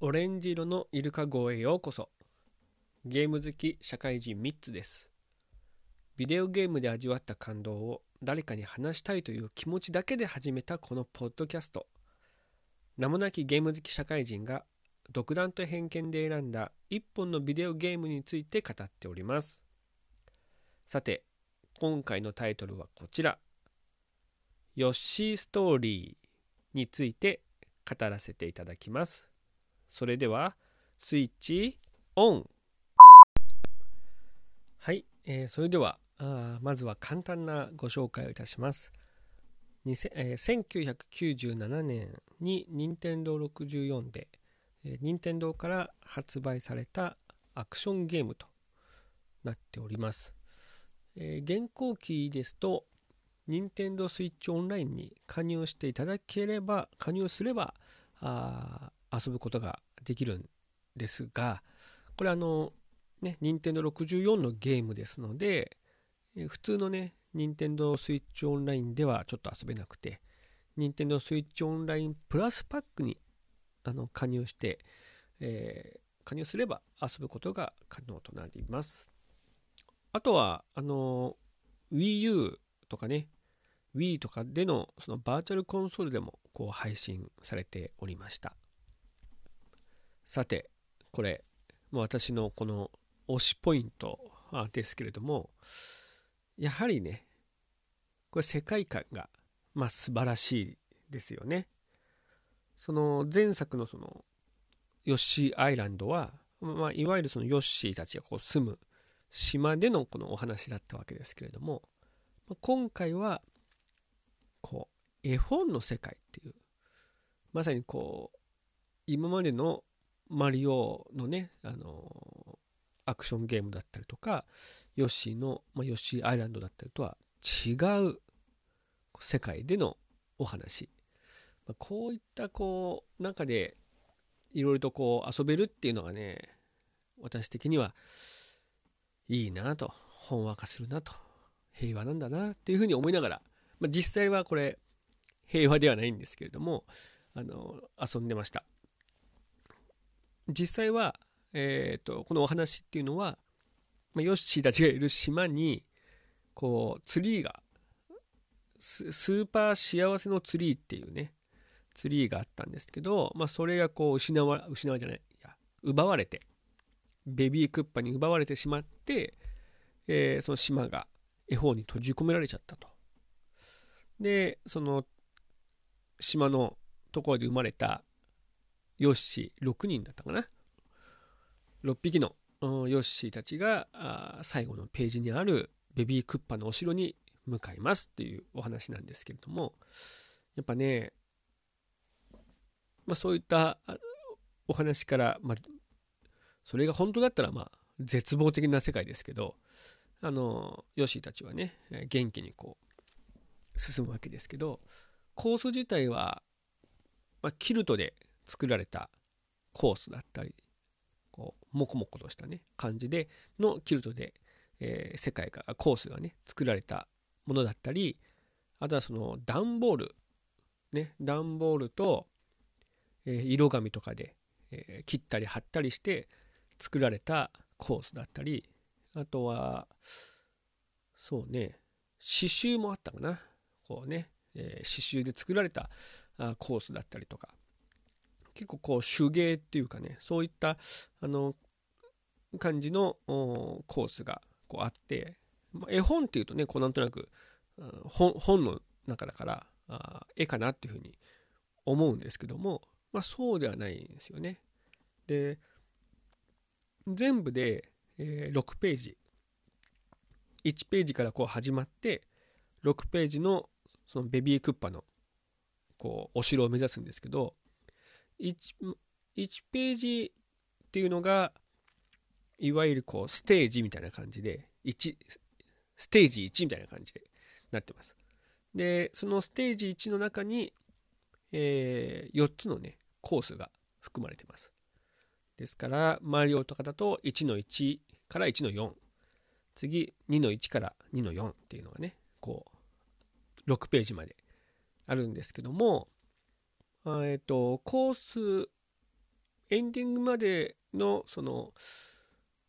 オレンジ色のイルカ号へようこそ。ゲーム好き社会人3つです。ビデオゲームで味わった感動を誰かに話したいという気持ちだけで始めたこのポッドキャスト。名もなきゲーム好き社会人が独断と偏見で選んだ一本のビデオゲームについて語っております。さて今回のタイトルはこちらヨッシーストーリーについて語らせていただきますそれではスイッチオンはい、えー、それではあまずは簡単なご紹介をいたします。え、1997年に任天堂64で、えー、任天堂から発売されたアクションゲームとなっております。えー、現行機ですと、任天堂スイッチオンラインに加入していただければ、加入すればあ遊ぶことができるんですが、これあの、ね、任天堂64のゲームですのでえ、普通のね、任天堂スイッチオンラインではちょっと遊べなくて、任天堂スイッチオンラインプラスパックにあの加入して、えー、加入すれば遊ぶことが可能となります。あとは、あの、Wii U とかね、Wii とかでのそのバーチャルコンソールでもこう配信されておりました。さて、これも、私のこの推しポイントですけれども、やはりね、これ世界観が、まあ素晴らしいですよね。その前作のその、ヨッシーアイランドは、まあ、いわゆるそのヨッシーたちがこう住む島でのこのお話だったわけですけれども、今回は、こう、絵本の世界っていう、まさにこう、今までのマリオのね、あのアクションゲームだったりとか、ヨッシーの、まあ、ヨッシーアイランドだったりとは違う世界でのお話。まあ、こういったこう中でいろいろとこう遊べるっていうのがね、私的にはいいなと、ほんわかするなと、平和なんだなっていうふうに思いながら、まあ、実際はこれ平和ではないんですけれども、あの遊んでました。実際は、えーとこのお話っていうのはまあ、ヨッシーたちがいる島に、こう、ツリーが、スーパー幸せのツリーっていうね、ツリーがあったんですけど、まあ、それがこう、失わ、失わじゃない、いや、奪われて、ベビークッパに奪われてしまって、えー、その島が絵本に閉じ込められちゃったと。で、その島のところで生まれたヨッシー6人だったかな。6匹のヨッシーたちが最後のページにあるベビークッパのお城に向かいますっていうお話なんですけれどもやっぱね、まあ、そういったお話から、まあ、それが本当だったらまあ絶望的な世界ですけどあのヨッシーたちはね元気にこう進むわけですけどコース自体は、まあ、キルトで作られたコースだったりこうモコモコとしたね感じでのキルトで、えー、世界がコースがね作られたものだったりあとはその段ボールね段ボールと、えー、色紙とかで、えー、切ったり貼ったりして作られたコースだったりあとはそうね刺繍もあったかなこうね、えー、刺繍で作られたあコースだったりとか結構こう手芸っていうかねそういったあの感じのコースがこうあって、まあ、絵本っていうとねこうなんとなく本本の中だからあ絵かなっていうふうに思うんですけども、まあ、そうではないんですよね。で全部で、えー、6ページ。1ページからこう始まって6ページのそのベビークッパのこうお城を目指すんですけど 1, 1ページっていうのがいわゆるこうステージみたいな感じで1ステージ1みたいな感じでなってます。でそのステージ1の中に、えー、4つのねコースが含まれてます。ですからマリオとかだと1の1から1の4次2の1から2の4っていうのがねこう6ページまであるんですけども、えっと、コース、エンディングまでのその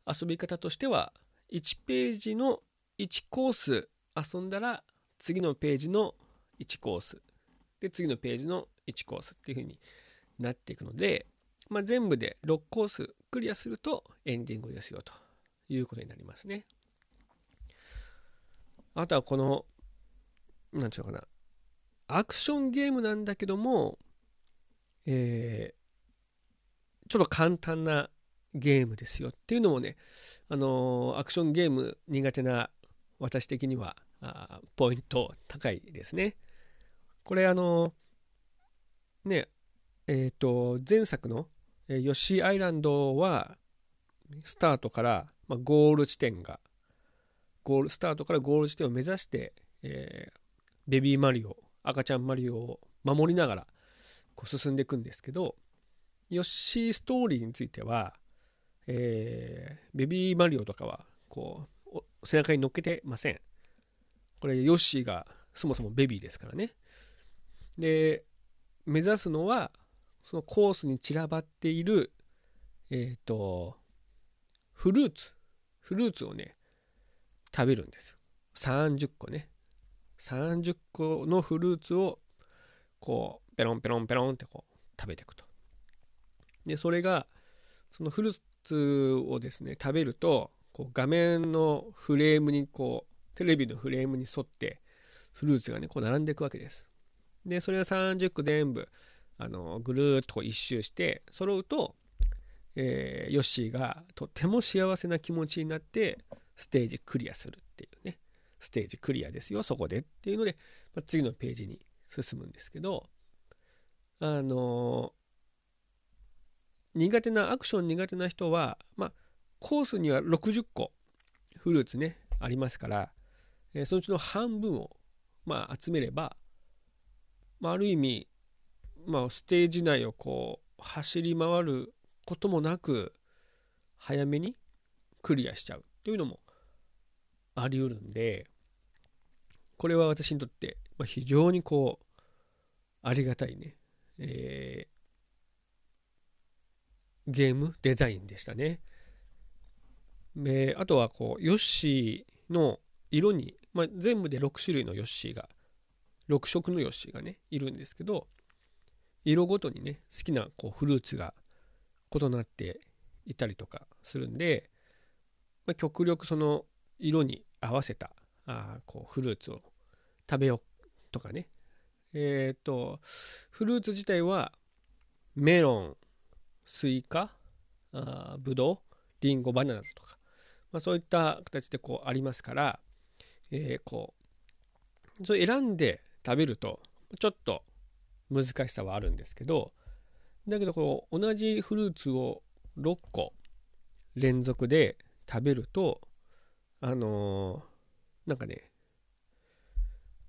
遊び方としては、1ページの1コース遊んだら、次のページの1コース、で、次のページの1コースっていう風になっていくので、まあ、全部で6コースクリアするとエンディングですよということになりますね。あとはこの、なんていうのかな、アクションゲームなんだけども、えー、ちょっと簡単なゲームですよっていうのもね、あのー、アクションゲーム苦手な私的にはあポイント高いですね。これあのー、ね、えっ、と、前作のえヨッシーアイランドは、スタートから、まあ、ゴール地点が、ゴール、スタートからゴール地点を目指して、えー、ベビーマリオ、赤ちゃんマリオを守りながら、こう進んでいくんですけど、ヨッシーストーリーについては、えー、ベビーマリオとかは、こう、背中に乗っけてません。これ、ヨッシーがそもそもベビーですからね。で、目指すのは、そのコースに散らばっている、えっ、ー、と、フルーツ、フルーツをね、食べるんです。30個ね。30個のフルーツを、こう、ペロンペロンペロンってこう、食べていくと。で、それが、そのフルーツをですね、食べると、こう画面のフレームにこう、テレビのフレームに沿って、フルーツがね、こう並んでいくわけです。で、それが30個全部、あのぐるっとこう一周して揃うと、えー、ヨッシーがとても幸せな気持ちになってステージクリアするっていうね。ステージクリアですよそこでっていうので、まあ、次のページに進むんですけどあのー、苦手なアクション苦手な人はまあコースには60個フルーツねありますから、えー、そのうちの半分をまあ集めれば、まあ、ある意味まあ、ステージ内をこう走り回ることもなく早めにクリアしちゃうっていうのもあり得るんでこれは私にとって非常にこうありがたいね、えー、ゲームデザインでしたね。であとはこうヨッシーの色に、まあ、全部で6種類のヨッシーが6色のヨッシーがねいるんですけど色ごとにね好きなこうフルーツが異なっていたりとかするんで、まあ、極力その色に合わせたあこうフルーツを食べようとかね。えっ、ー、とフルーツ自体はメロンスイカあブドウリンゴバナナとか、まあ、そういった形でこうありますから、えー、こうそれ選んで食べるとちょっと難しさはあるんですけどだけどこう同じフルーツを6個連続で食べるとあのー、なんかね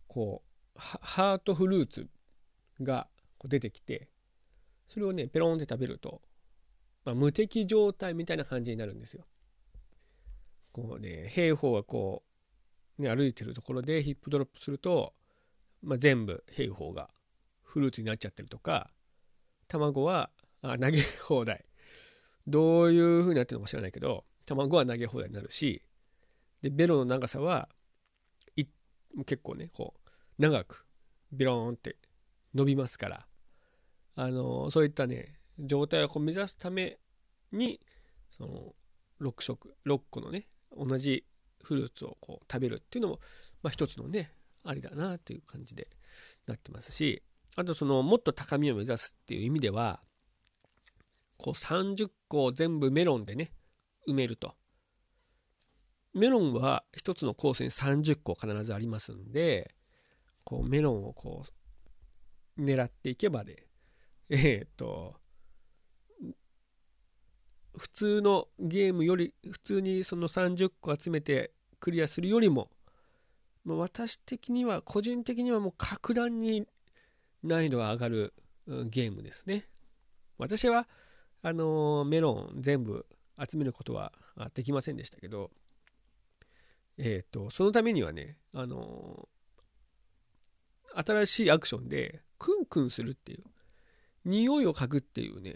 こうハートフルーツがこう出てきてそれをねペロンって食べると、まあ、無敵状態みたいな感じになるんですよ。こうね兵法がこう、ね、歩いてるところでヒップドロップすると、まあ、全部兵法がフルーツになっちゃってるとか卵はあ投げ放題。どういう風になってるのか知らないけど卵は投げ放題になるしでベロの長さはい結構ねこう長くビローンって伸びますから。あのそういったね状態をこう目指すためにその6色6個のね同じフルーツをこう食べるっていうのも、まあ、一つのねありだなという感じでなってますし。あとそのもっと高みを目指すっていう意味ではこう30個全部メロンでね埋めると。メロンは1つのコースに30個必ずありますんでこうメロンをこう狙っていけばで え、っと普通のゲームより普通にその30個集めてクリアするよりも、私的には個人的にはもう格段に難易度が上がるゲームですね。私は、あのメロン全部集めることはできませんでしたけど、えっ、ー、と、そのためにはね、あの新しいアクションでクンクンするっていう匂いを嗅ぐっていうね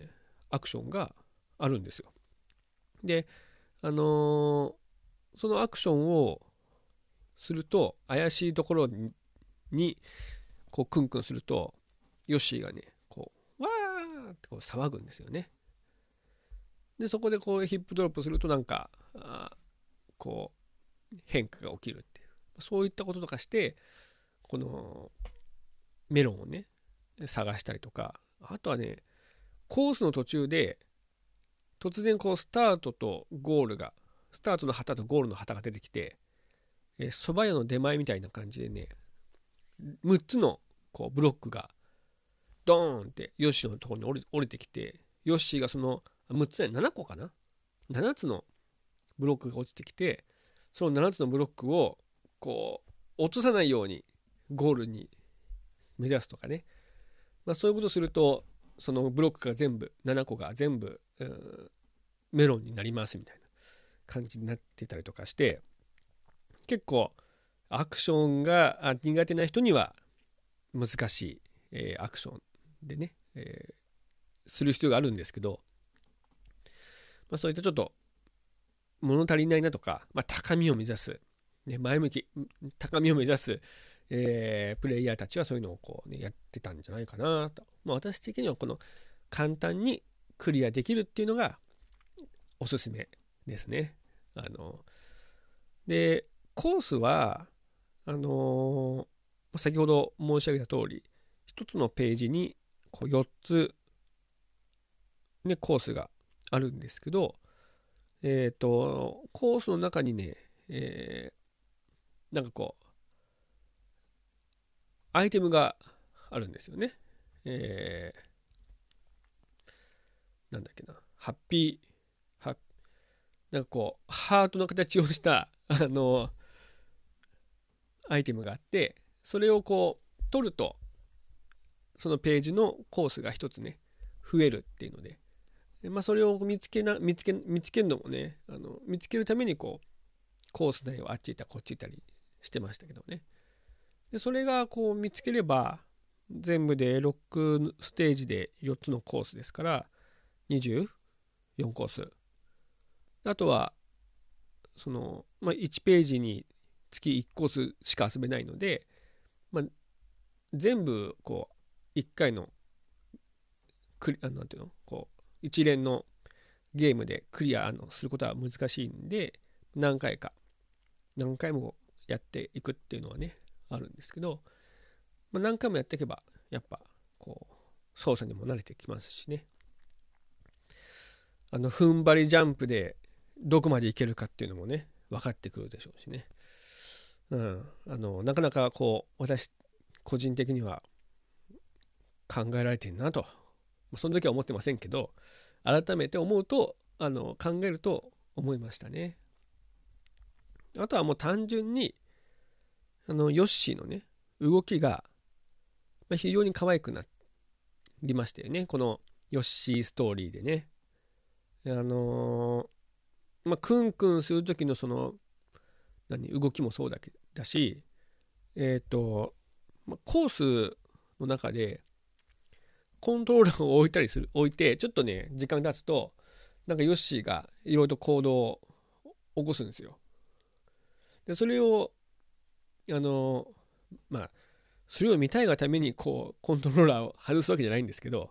アクションがあるんですよであの、そのアクションをすると怪しいところにこうクンクンするとヨッシーがねこうわーってこう騒ぐんですよね。でそこでこうヒップドロップするとなんかあこう変化が起きるっていう。そういったこととかしてこのメロンをね探したりとか。あとはねコースの途中で突然こうスタートとゴールがスタートの旗とゴールの旗が出てきてそば屋の出前みたいな感じでね6つのこうブロックがドーンってヨッシーのところに降り降りてきてヨッシーがその6つで7個かな？7つのブロックが落ちてきてその7つのブロックをこう落とさないようにゴールに目指すとかね、まあ、そういうことするとそのブロックが全部7個が全部、メロンになりますみたいな感じになってたりとかして結構アクションが苦手な人には難しい、えー、アクションでね、えー、する必要があるんですけど、まあ、そういったちょっと物足りないなとか、まあ、高みを目指す、ね、前向き高みを目指すえー、プレイヤーたちはそういうのをこう、ね、やってたんじゃないかなと。まあ、私的にはこの簡単にクリアできるっていうのがおすすめですね。あので、コースは、あのー、先ほど申し上げた通り、1つのページにこう4つ、ね、コースがあるんですけど、えっ、ー、と、コースの中にね、えー、なんかこう、アイテムがあるんですよね。えー、なんだっけな、ハッピー、なんかこう、ハートの形をした、あの、アイテムがあって、それをこう、取ると、そのページのコースが一つね、増えるっていうので、まあ、それを見つけな、見つけ、見つけるのもね、あの見つけるためにこう、コース内をあっち行ったこっち行ったりしてましたけどね。でそれがこう見つければ全部で6ステージで4つのコースですから24コースあとはその、まあ、1ページに月1コースしか遊べないので、まあ、全部こう1回のクあなんていうの？こう一連のゲームでクリアのすることは難しいんで何回か何回もやっていくっていうのはねあるんですけど、まあ、何回もやっていけばやっぱこう操作にも慣れてきますしね。あの踏ん張りジャンプでどこまでいけるかっていうのもね分かってくるでしょうしね、うん、あのなかなかこう私個人的には考えられてるなとその時は思ってませんけど改めて思うとあの考えると思いましたねあとはもう単純にあの、ヨッシーのね、動きが、非常に可愛くなりましたよね。このヨッシーストーリーでね。あのー、まあ、クンクンする時のその、何、動きもそうだけだし、えっ、ー、と、ま、コースの中で、コントローラーを置いたりする、置いて、ちょっとね、時間経つと、なんかヨッシーがいろいろと行動を起こすんですよ。で、それをあのまあそれを見たいがためにこうコントローラーを外すわけじゃないんですけど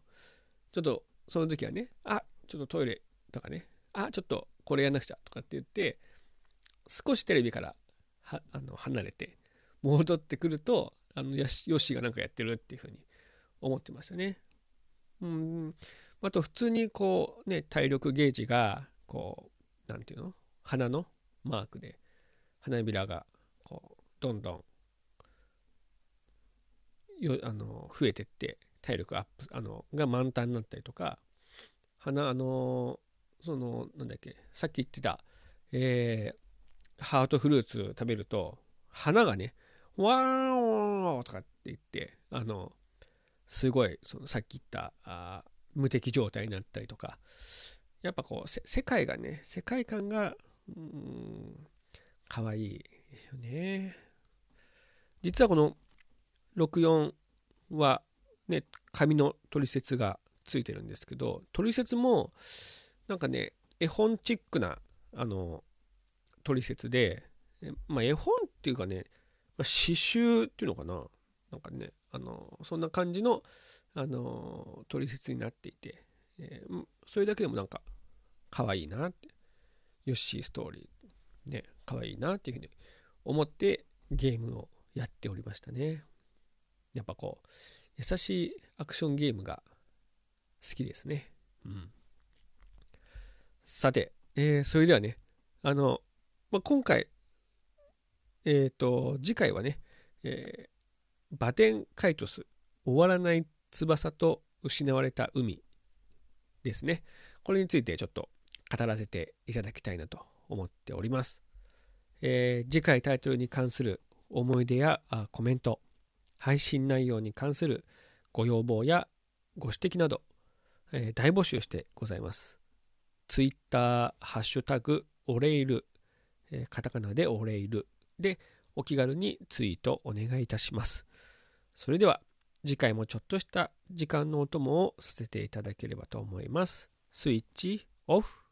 ちょっとその時はねあちょっとトイレとかねあちょっとこれやんなくちゃとかって言って少しテレビからはあの離れて戻ってくるとあのヨッシーがなんかやってるっていうふうに思ってましたね。うんあと普通にこうね体力ゲージがこう何て言うの？鼻のマークで花びらがこうどんどんよあの増えてって体力アップあのが満タンになったりとか花あのそのなんだっけさっき言ってた、えー、ハートフルーツ食べると花がねわーんとかって言ってあのすごいそのさっき言ったあ無敵状態になったりとかやっぱこう世界がね世界観がうん可愛いいよね。実はこの64は、ね、紙の取説がついてるんですけど取説もなんかね絵本チックなあの取説で、まあ、絵本っていうかね、まあ、詩集っていうのかな。なんかねあのそんな感じのあの取説になっていて、えー、それだけでもなんか可愛いなって。ヨッシーストーリーね可愛いなっていうふうに思ってゲームをやっておりましたね。やっぱこう優しいアクションゲームが好きですね。うん。さて、えー、それではねあの、まあ、今回えっ、ー、と次回はね、えー、バテンカイトス終わらない翼と失われた海ですね。これについてちょっと語らせていただきたいなと思っております。えー、次回タイトルに関する思い出やコメント、配信内容に関するご要望やご指摘など、えー、大募集してございます。Twitter、ハッシュタグ、おレイル、え、カタカナでおレイルでお気軽にツイートお願いいたします。それでは次回もちょっとした時間のお供をさせていただければと思います。スイッチオフ